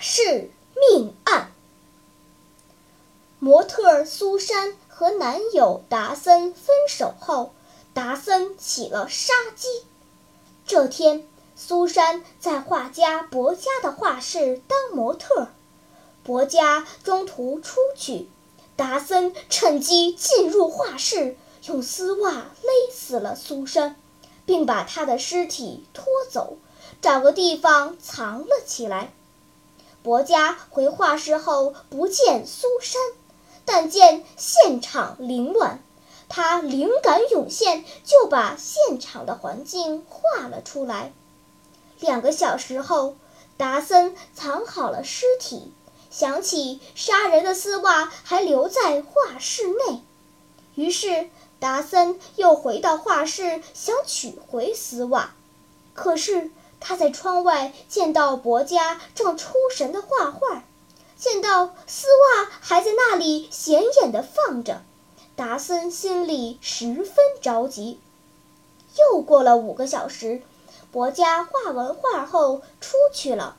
是命案，模特苏珊和男友达森分手后。达森起了杀机。这天，苏珊在画家博家的画室当模特，博家中途出去，达森趁机进入画室，用丝袜勒死了苏珊，并把她的尸体拖走，找个地方藏了起来。博加回画室后不见苏珊，但见现场凌乱。他灵感涌现，就把现场的环境画了出来。两个小时后，达森藏好了尸体，想起杀人的丝袜还留在画室内，于是达森又回到画室想取回丝袜。可是他在窗外见到伯家正出神的画画，见到丝袜还在那里显眼的放着。达森心里十分着急。又过了五个小时，伯家画完画后出去了。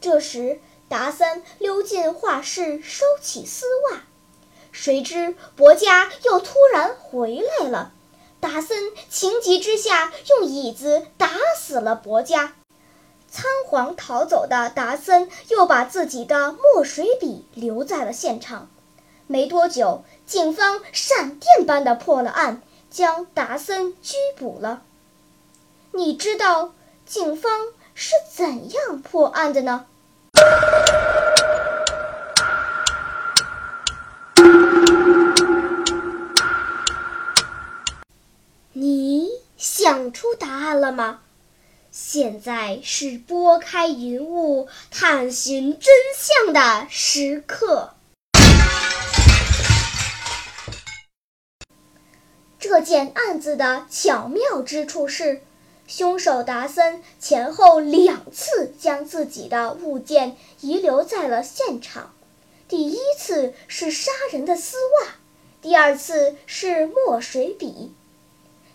这时，达森溜进画室收起丝袜，谁知伯家又突然回来了。达森情急之下用椅子打死了伯家。仓皇逃走的达森又把自己的墨水笔留在了现场。没多久，警方闪电般的破了案，将达森拘捕了。你知道警方是怎样破案的呢？你想出答案了吗？现在是拨开云雾探寻真相的时刻。这件案子的巧妙之处是，凶手达森前后两次将自己的物件遗留在了现场。第一次是杀人的丝袜，第二次是墨水笔。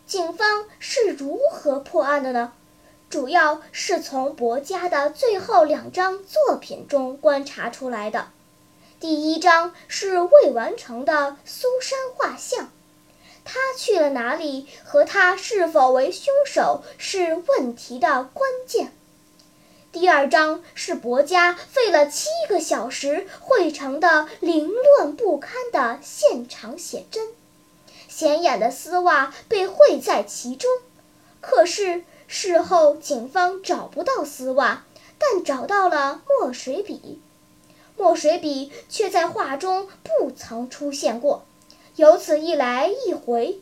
警方是如何破案的呢？主要是从博家的最后两张作品中观察出来的。第一张是未完成的苏珊画像。他去了哪里？和他是否为凶手是问题的关键。第二张是博家费了七个小时绘成的凌乱不堪的现场写真，显眼的丝袜被绘在其中。可是事后警方找不到丝袜，但找到了墨水笔，墨水笔却在画中不曾出现过。由此一来一回，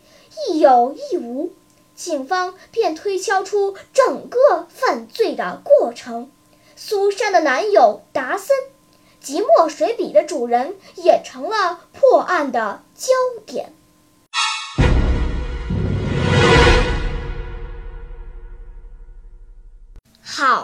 一有一无，警方便推敲出整个犯罪的过程。苏珊的男友达森及墨水笔的主人也成了破案的焦点。